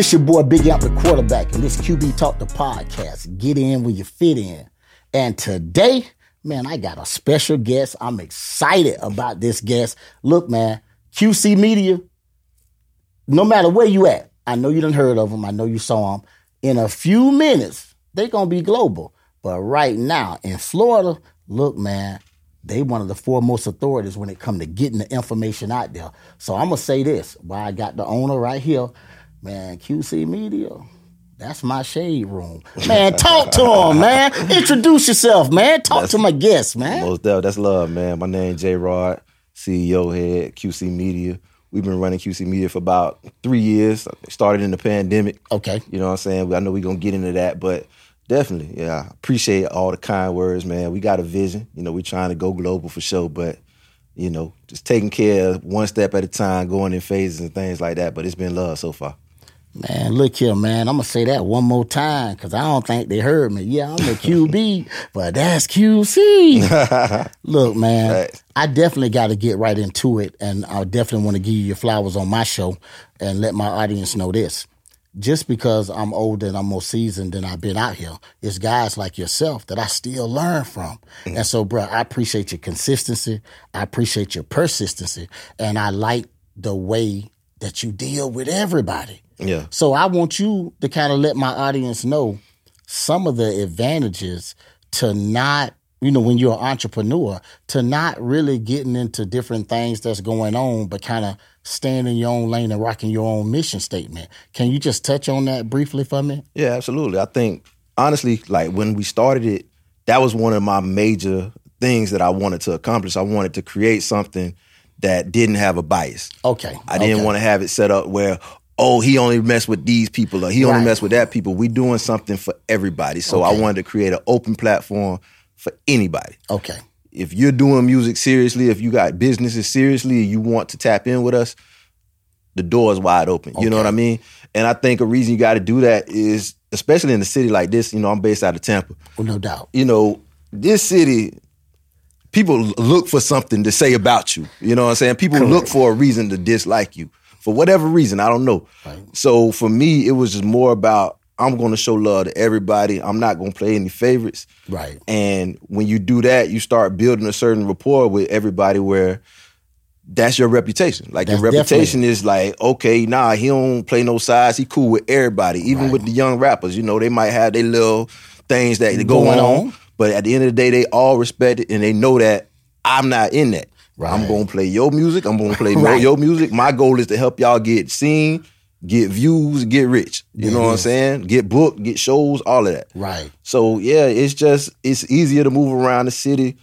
This your boy Big Amp the quarterback, and this QB Talk the podcast. Get in where you fit in. And today, man, I got a special guest. I'm excited about this guest. Look, man, QC Media. No matter where you at, I know you done heard of them. I know you saw them. In a few minutes, they gonna be global. But right now in Florida, look, man, they one of the foremost authorities when it come to getting the information out there. So I'm gonna say this: why I got the owner right here, man, QC Media. That's my shade room, man. Talk to him, man. Introduce yourself, man. Talk That's- to my guests, man. Most definitely. That's love, man. My name J Rod, CEO head, QC Media. We've been running QC Media for about three years. Started in the pandemic. Okay, You know what I'm saying? I know we're gonna get into that, but definitely, yeah. Appreciate all the kind words, man. We got a vision. You know, we're trying to go global for sure, but you know, just taking care of one step at a time, going in phases and things like that. But it's been love so far. Man. Look here, man. I'm gonna say that one more time because I don't think they heard me. Yeah, I'm a QB, but that's QC. Look, man, Right. I definitely got to get right into it, and I definitely want to give you your flowers on my show and let my audience know this. Just because I'm older and I'm more seasoned than I've been out here, it's guys like yourself that I still learn from. Mm. And so, bro, I appreciate your consistency. I appreciate your persistency, and I like the way that you deal with everybody. Yeah. So I want you to kind of let my audience know some of the advantages to not, you know, when you're an entrepreneur, to not really getting into different things that's going on, but kind of staying in your own lane and rocking your own mission statement. Can you just touch on that briefly for me? Yeah, absolutely. I think honestly, like when we started it, that was one of my major things that I wanted to accomplish. I wanted to create something that didn't have a bias. Okay. I didn't okay. want to have it set up where, oh, he only mess with these people or he only Right. mess with that people. We doing something for everybody. So I wanted to create an open platform for anybody. Okay. If you're doing music seriously, if you got businesses seriously, you want to tap in with us, the door is wide open. You know what I mean? And I think a reason you got to do that is, especially in a city like this, you know, I'm based out of Tampa. Well, no doubt. You know, this city, people look for something to say about you. You know what I'm saying? People look for a reason to dislike you for whatever reason. I don't know. So for me, it was just more about I'm going to show love to everybody. I'm not going to play any favorites. Right. And when you do that, you start building a certain rapport with everybody where that's your reputation. Like That's your reputation is like, okay, nah, he don't play no sides. He cool with everybody, even with the young rappers. You know, they might have their little things that going, Going on. on. but at the end of the day, they all respect it and they know that I'm not in that. Right. I'm gonna play your music. I'm gonna play Right. your music. My goal is to help y'all get seen, get views, get rich. You There know what I'm saying? Get booked, get shows, all of that. Right. So yeah, it's just it's easier to move around the city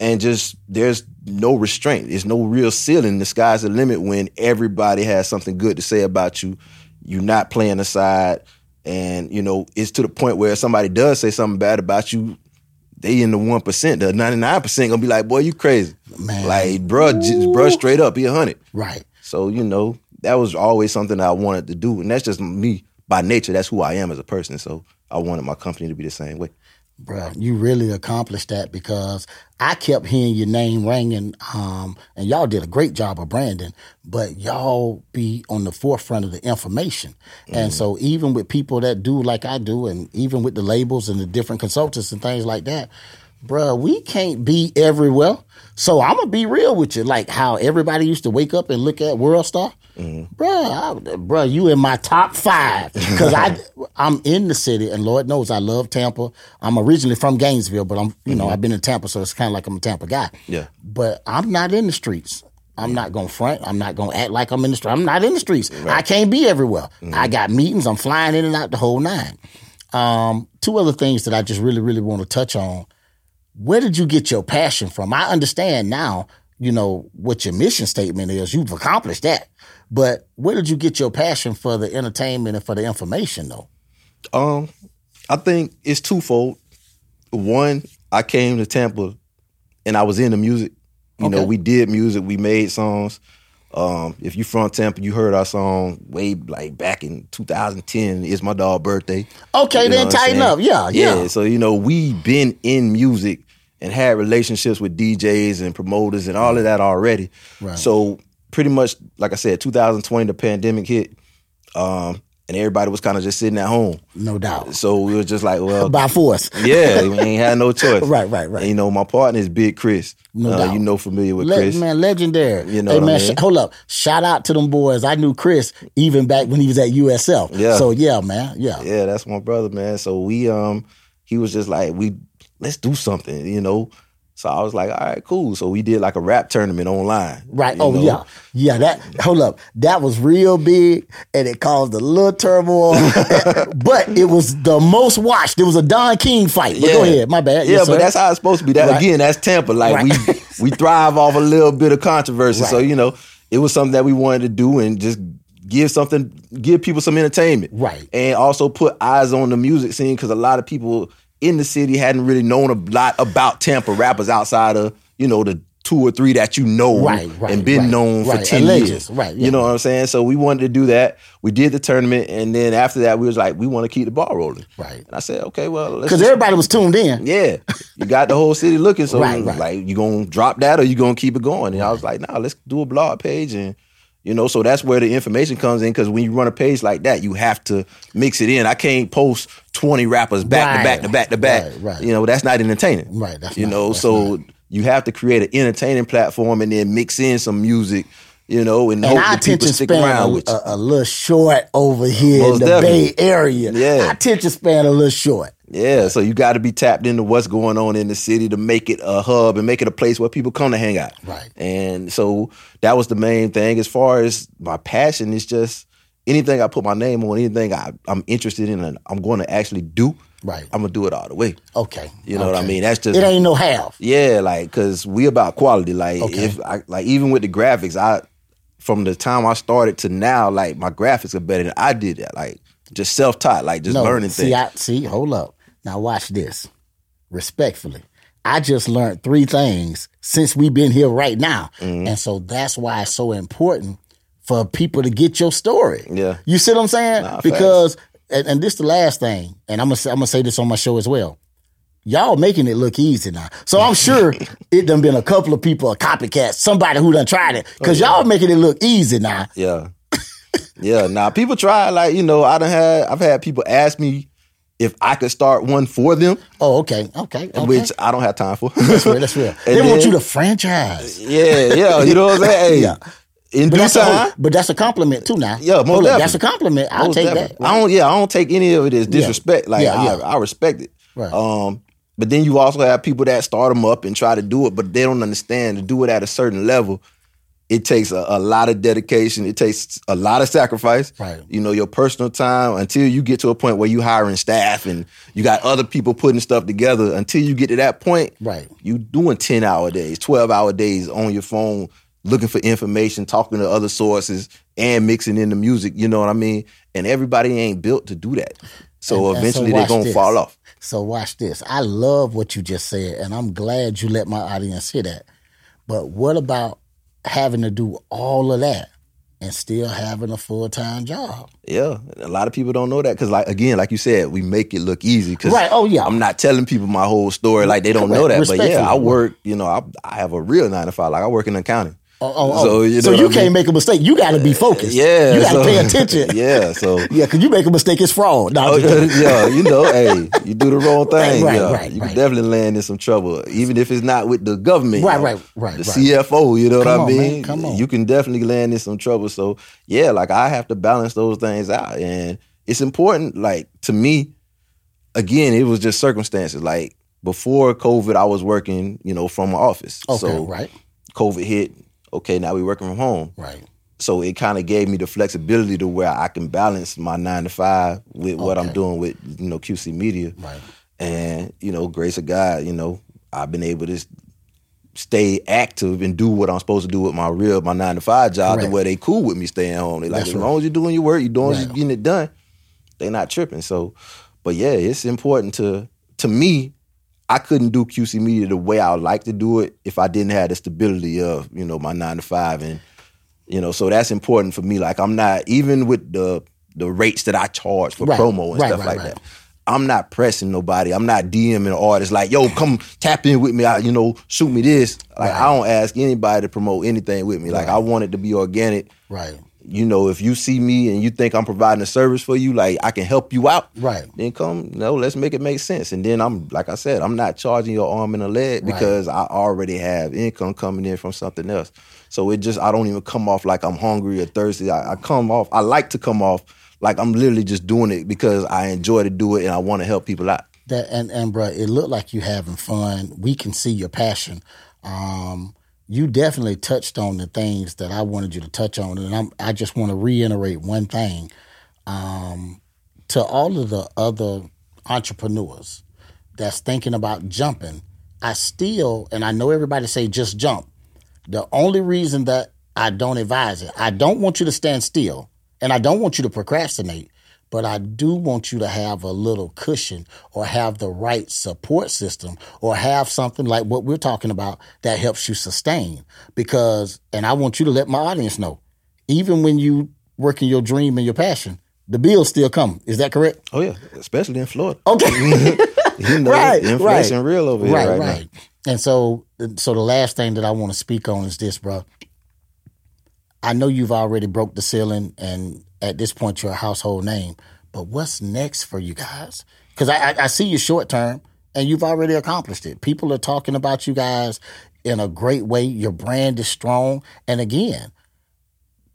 and just there's no restraint. There's no real ceiling. The sky's the limit when everybody has something good to say about you. You're not playing aside. And, you know, it's to the point where if somebody does say something bad about you, they in the one percent. The ninety nine percent gonna be like, boy, you crazy. Man. Like, bruh, just bruh straight up, be a hundred. Right. So, you know, that was always something I wanted to do. And that's just me by nature. That's who I am as a person. So I wanted my company to be the same way. Bruh, you really accomplished that because I kept hearing your name ringing, um, and y'all did a great job of branding, but y'all be on the forefront of the information. And so even with people that do like I do, and even with the labels and the different consultants and things like that, bruh, we can't be everywhere. So I'm gonna be real with you, like how everybody used to wake up and look at World Star. Bruh, I, bruh, you in my top five because I I'm in the city, and Lord knows I love Tampa. I'm originally from Gainesville, but I'm you know I've been in Tampa, so it's kind of like I'm a Tampa guy. Yeah. but I'm not in the streets. I'm not gonna front. I'm not gonna act like I'm in the street. I'm not in the streets. I can't be everywhere. I got meetings. I'm flying in and out the whole nine. Um, two other things that I just really, really want to touch on. Where did you get your passion from? I understand now, you know, what your mission statement is. You've accomplished that. But where did you get your passion for the entertainment and for the information though? Um, I think it's twofold. One, I came to Tampa and I was into music. You know, we did music, we made songs. Um, if you from Tampa, you heard our song way like back in 2010. It's my dog birthday. Okay, You know then tighten up. Yeah, yeah. So you know, we been in music and had relationships with DJs and promoters and all of that already. Right. So pretty much, like I said, 2020, the pandemic hit. Um, and everybody was kind of just sitting at home. No doubt. So we was just like, well, By force. yeah, we ain't had no choice. Right, right, right. And, you know, my partner is Big Chris. No Uh, doubt. You know, familiar with Le- Chris. man, legendary. You know hey, what I mean? sh- hold up. Shout out to them boys. I knew Chris even back when he was at USF. Yeah. So yeah, man. Yeah. Yeah, that's my brother, man. So we um he was just like, we let's do something, you know. So I was like, all right, cool. So we did like a rap tournament online. Right. Oh know? yeah. Yeah. That hold up. That was real big, and it caused a little turmoil. but it was the most watched. It was a Don King fight. But go ahead. My bad. Yeah, Yes, but that's how it's supposed to be. That Right. again, that's Tampa. Like Right. we we thrive off a little bit of controversy. So you know, it was something that we wanted to do and just give something, give people some entertainment, Right. And also put eyes on the music scene because a lot of people in the city hadn't really known a lot about Tampa rappers outside of you know the two or three that you know Right, right, and been right, known for ten Legends, years, right, yeah. You know what I'm saying? So we wanted to do that. We did the tournament, and then after that, we was like, we want to keep the ball rolling, Right. And I said, okay, well, because everybody was tuned in. yeah, you got the whole city looking. So like, you gonna drop that or you gonna keep it going? And I was like, nah, let's do a blog page and. You know, so that's where the information comes in because when you run a page like that, you have to mix it in. I can't post twenty rappers back to back to back to back. Right, right. You know, that's not entertaining. Right, that's you not- know, that's so you have to create an entertaining platform and then mix in some music. You know, and, And hope that people stick around a, with you. a, a little short over here Most in the definitely. Bay Area. Yeah. Our attention span a little short. Yeah, so you got to be tapped into what's going on in the city to make it a hub and make it a place where people come to hang out. Right. And so that was the main thing. As far as my passion, it's just anything I put my name on, anything I, I'm interested in, and I'm going to actually do. Right. I'm gonna do it all the way. Okay. You know what I mean? That's just It ain't no half. yeah, like because we about quality. Like Okay. if I like even with the graphics, I from the time I started to now, like my graphics are better than I did that. Like just self taught, like just No, learning see, things. I, see, hold up. Now watch this. Respectfully, I just learned three things since we've been here right now, Mm-hmm. and so that's why it's so important for people to get your story. Yeah. you see what I'm saying? Nah, because and, and this the last thing, and I'm gonna say, I'm gonna say this on my show as well. Y'all making it look easy now, so I'm sure it done been a couple of people, a copycat, somebody who done tried it, Oh, because y'all making it look easy now. Yeah. yeah. Now people try like, you know, I done had I've had people ask me if I could start one for them, Oh, okay, okay, okay. which I don't have time for. that's real. That's real. They want you to franchise. yeah, yeah. You know what I'm saying? Hey, Yeah. in But due that's, a, but that's a compliment too. Now, Yeah, most up, that's a compliment. I'll most take definitely. that. I don't yeah, I don't take any of it as disrespect. Like Yeah, I. I respect it. Right. Um but then you also have people that start them up and try to do it, but they don't understand to do it at a certain level. It takes a, a lot of dedication. It takes a lot of sacrifice. Right. You know, your personal time until you get to a point where you hiring staff and you got other people putting stuff together. Until you get to that point, Right. you doing 10 hour days, 12 hour days on your phone, looking for information, talking to other sources, and mixing in the music. You know what I mean? And everybody ain't built to do that. So And- and so eventually they're gonna this. fall off. So watch this. I love what you just said, and I'm glad you let my audience hear that. But what about having to do all of that and still having a full time job? Yeah, a lot of people don't know that because, like again, like you said, we make it look easy. Cause Right. Oh, yeah. I'm not telling people my whole story like they don't know that. But yeah, I work. You know, I, I have a real nine to five. Like I work in accounting. Oh, oh, oh. So, you know so you can't mean? make a mistake. You got to be focused. Yeah, you got to so- pay attention. yeah, so yeah, because you make a mistake, it's fraud. No, Oh, I'm just kidding. yeah, you know, hey, you do the wrong thing, Right, yeah, right, you right. definitely land in some trouble, even if it's not with the government, Right, right, right, The right. CFO, you know Come what I mean? man, come on. You can definitely land in some trouble. So yeah, like I have to balance those things out, and it's important. Like to me, again, it was just circumstances. Like before COVID, I was working, you know, from my office. Okay, so right, COVID hit. Okay, now we working from home right. so it kind of gave me the flexibility to where I can balance my nine to five with what I'm doing with you know QC Media, Right. and you know grace of God, you know I've been able to stay active and do what I'm supposed to do with my real my nine to five job, to Correct. where they cool with me staying home. They like That's as right. long as you're doing your work, you're doing, Right. you're getting it done. They not tripping. So, but yeah, it's important to to me. I couldn't do QC Media the way I would like to do it if I didn't have the stability of you know my nine to five and you know, so that's important for me. Like I'm not even with the the rates that I charge for Right, promo and right, stuff right, like that. I'm not pressing nobody. I'm not DMing artists like, yo, come tap in with me. I, you know, shoot me this. Like I don't ask anybody to promote anything with me. Like I want it to be organic. Right. You know, if you see me and you think I'm providing a service for you, like I can help you out, Right. Then come, no, let's make it make sense. And then I'm, like I said, I'm not charging your arm and a leg Right. because I already have income coming in from something else. So it just, I don't even come off like I'm hungry or thirsty. I, I come off, I like to come off like I'm literally just doing it because I enjoy to do it and I want to help people out. That and and bro, it looked like you having fun. We can see your passion. Um, you definitely touched on the things that I wanted you to touch on, and I'm, I just want to reiterate one thing um, to all of the other entrepreneurs that's thinking about jumping. I still, and I know everybody say just jump. The only reason that I don't advise it, I don't want you to stand still, and I don't want you to procrastinate but I do want you to have a little cushion or have the right support system or have something like what we're talking about that helps you sustain. Because, and I want you to let my audience know, even when you work in your dream and your passion, the bills still come. Is that correct? Oh yeah, especially in Florida. Okay. You know, right, inflation right. real over here right, right, right. And so, so the last thing that I want to speak on is this, bro. I know you've already broke the ceiling, and at this point, you're a household name. But what's next for you guys? Because I, I, I see you short term, and you've already accomplished it. People are talking about you guys in a great way. Your brand is strong, and again,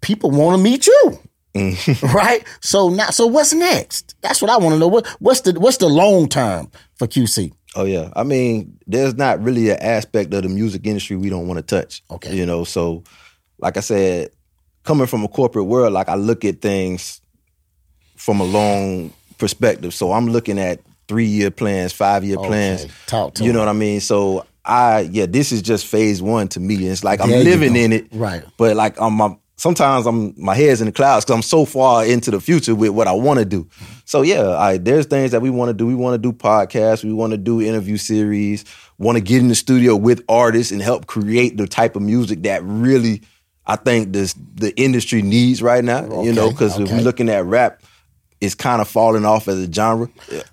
people want to meet you. Mm. right. So now, so what's next? That's what I want to know. What what's the what's the long term for QC? Oh yeah, I mean, there's not really an aspect of the music industry we don't want to touch. Okay. you know, so like I said, coming from a corporate world, like I look at things from a long perspective. So I'm looking at three year plans, five year plans. Talk to you know what I mean? So I yeah, this is just phase one to me. It's like I'm There living in it, Right. But like I'm, I'm sometimes I'm my head's in the clouds because I'm so far into the future with what I want to do. So yeah, I, there's things that we want to do. We want to do podcasts. We want to do interview series. Want to get in the studio with artists and help create the type of music that really I think this the industry needs right now. you know, Okay, because if we're looking at rap, it's kind of falling off as a genre.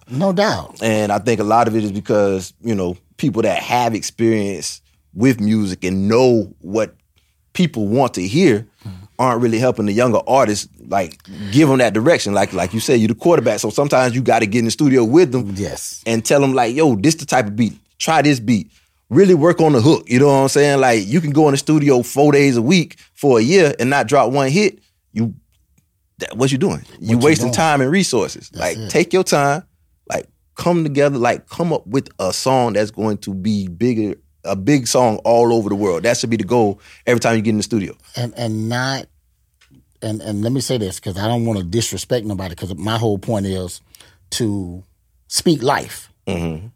No doubt. And I think a lot of it is because, you know, people that have experience with music and know what people want to hear aren't really helping the younger artists like give them that direction. Like like you said, you're the quarterback. So sometimes you got to get in the studio with them Yes. and tell them like, yo, this the type of beat. Try this beat. Really work on the hook. You know what I'm saying? Like you can go in the studio four days a week for a year and not drop one hit. You that, what you doing? You you wasting doing? time and resources. like it. take your time, like come together, like come up with a song that's going to be bigger, a big song all over the world. That should be the goal every time you get in the studio. and and not and and let me say this because I don't want to disrespect nobody because my whole point is to speak life. Mm-hmm.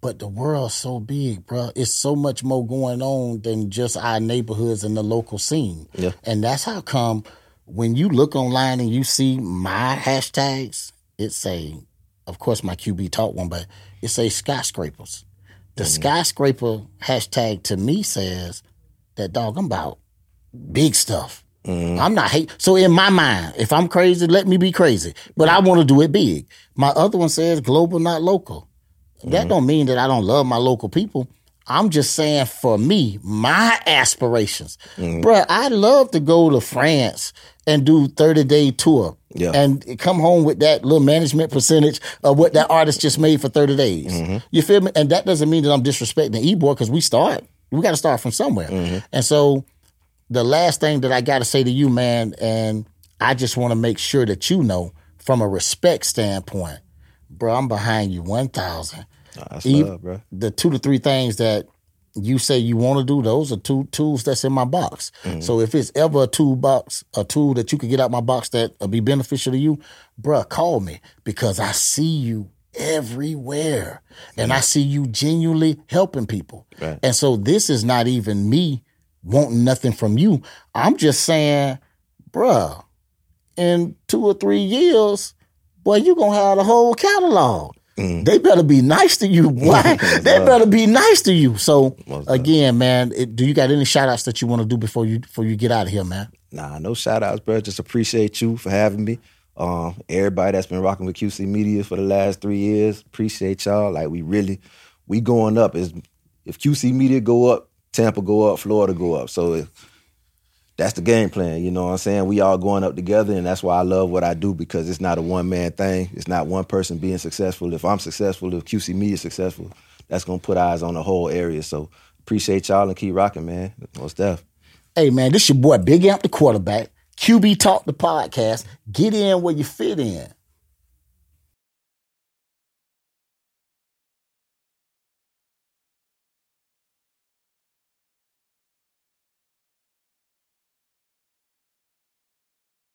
But the world's so big, bro. It's so much more going on than just our neighborhoods and the local scene. Yeah. And that's how come when you look online and you see my hashtags, it say, of course, my QB talk one, but it say skyscrapers. The mm-hmm. skyscraper hashtag to me says that dog, I'm about big stuff. Mm-hmm. I'm not hate. So in my mind, if I'm crazy, let me be crazy. But I want to do it big. My other one says global, not local. That mm-hmm. don't mean that I don't love my local people. I'm just saying for me, my aspirations. Mm-hmm. Bruh, I love to go to France and do 30 day tour. Yeah. And come home with that little management percentage of what that artist just made for 30 days. Mm-hmm. You feel me? And that doesn't mean that I'm disrespecting Ybor because we start. We got to start from somewhere. And so the last thing that I got to say to you, man, and I just want to make sure that you know from a respect standpoint, bro, I'm behind you 1,000. That's E- love, bro. The two to three things that you say you want to do, those are two tools that's in my box. Mm-hmm. So if it's ever a toolbox, a tool that you could get out my box that will be beneficial to you, bruh, call me because I see you everywhere and I see you genuinely helping people. Right. And so this is not even me wanting nothing from you. I'm just saying, bruh, in two or three years, boy, you gonna have the whole catalog. They better be nice to you, boy. they better be nice to you. So again, man, it, do you got any shout outs that you want to do before you before you get out of here, man? Nah, no shout outs, bro. Just appreciate you for having me. Um, everybody that's been rocking with QC Media for the last three years, appreciate y'all. Like we really, we going up. Is if QC Media go up, Tampa go up, Florida go up. So if, that's the game plan. You know what I'm saying? We all going up together, and that's why I love what I do because it's not a one man thing. It's not one person being successful. If I'm successful, if QC Media is successful, that's gonna put eyes on the whole area. So appreciate y'all and keep rocking, man. Most def. Hey man, this your boy Big Amp the quarterback. QB Talk the podcast. Get in where you fit in.